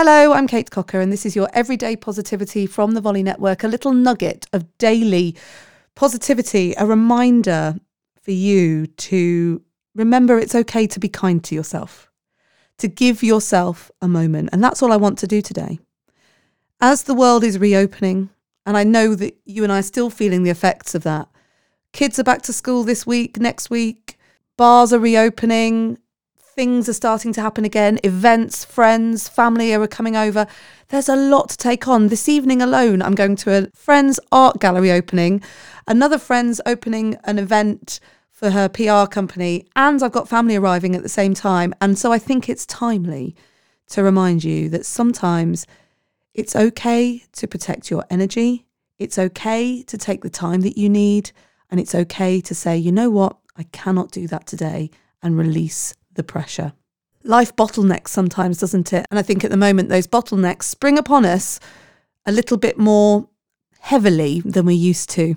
Hello, I'm Kate Cocker, and this is your everyday positivity from the Volley Network, a little nugget of daily positivity, a reminder for you to remember it's okay to be kind to yourself, to give yourself a moment. And that's all I want to do today. As the world is reopening, and I know that you and I are still feeling the effects of that, kids are back to school this week, next week, bars are reopening, things are starting to happen again. Events, friends, family are coming over. There's a lot to take on. This evening alone, I'm going to a friend's art gallery opening, another friend's opening an event for her PR company, and I've got family arriving at the same time. And so I think it's timely to remind you that sometimes it's okay to protect your energy. It's okay to take the time that you need. And it's okay to say, you know what, I cannot do that today and release the pressure. Life bottlenecks sometimes, doesn't it? And I think at the moment, those bottlenecks spring upon us a little bit more heavily than we used to.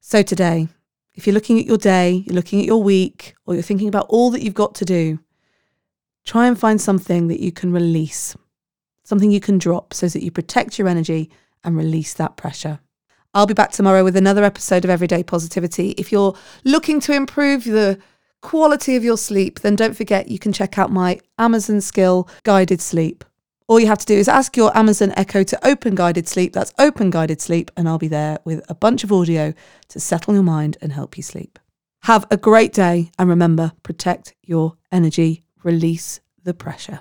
So today, if you're looking at your day, you're looking at your week, or you're thinking about all that you've got to do, try and find something that you can release, something you can drop so that you protect your energy and release that pressure. I'll be back tomorrow with another episode of Everyday Positivity. If you're looking to improve the quality of your sleep, then don't forget you can check out my Amazon Skill Guided Sleep. All you have to do is ask your Amazon Echo to open guided sleep. That's open guided sleep, and I'll be there with a bunch of audio to settle your mind and help you sleep. Have a great day, and remember protect your energy, release the pressure.